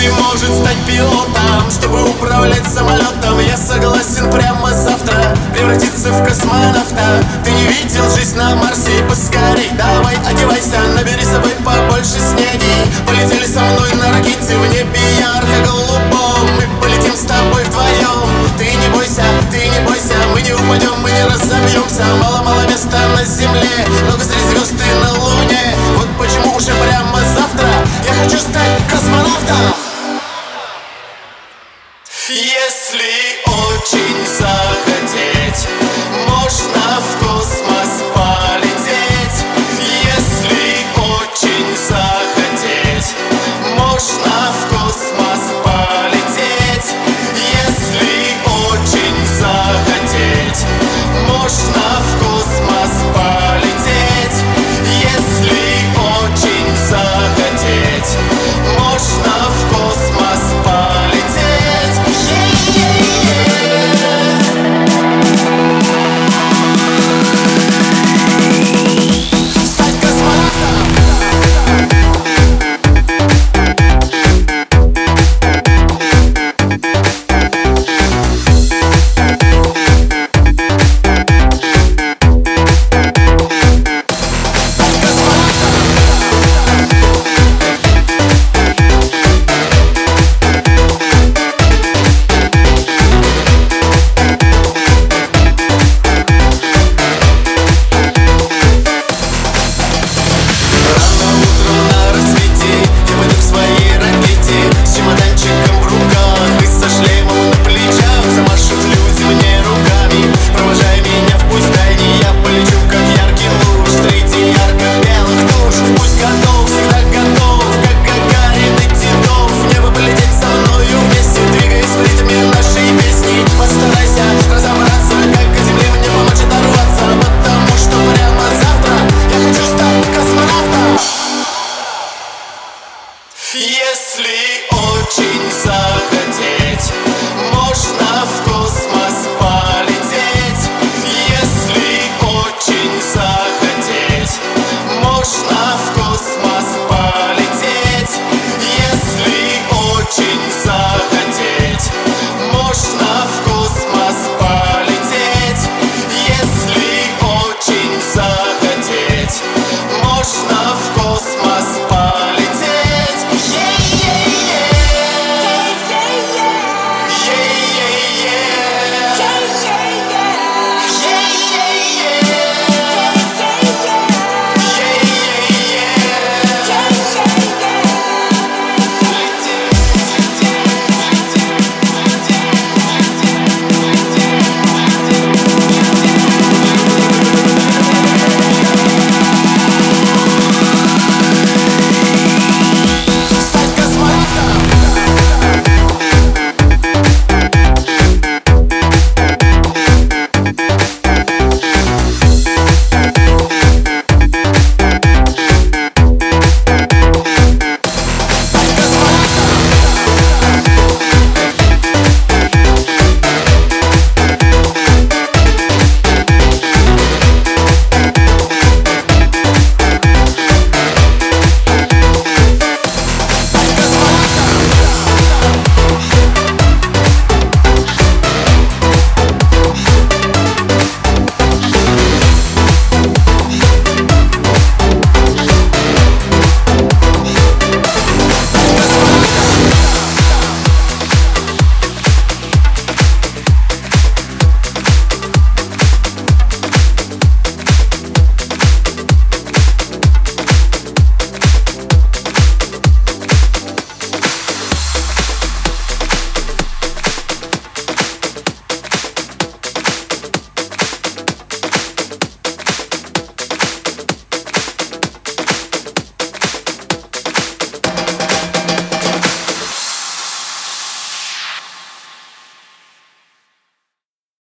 Каждый может стать пилотом Чтобы управлять самолетом. Я согласен прямо завтра Превратиться в космонавта. Ты не видел жизнь на Если очень захотеть, можно в космос полететь. Если очень захотеть, можно в космос полететь. Если очень захотеть, можно в космос полететь. Если очень захотеть, можно в космос полететь.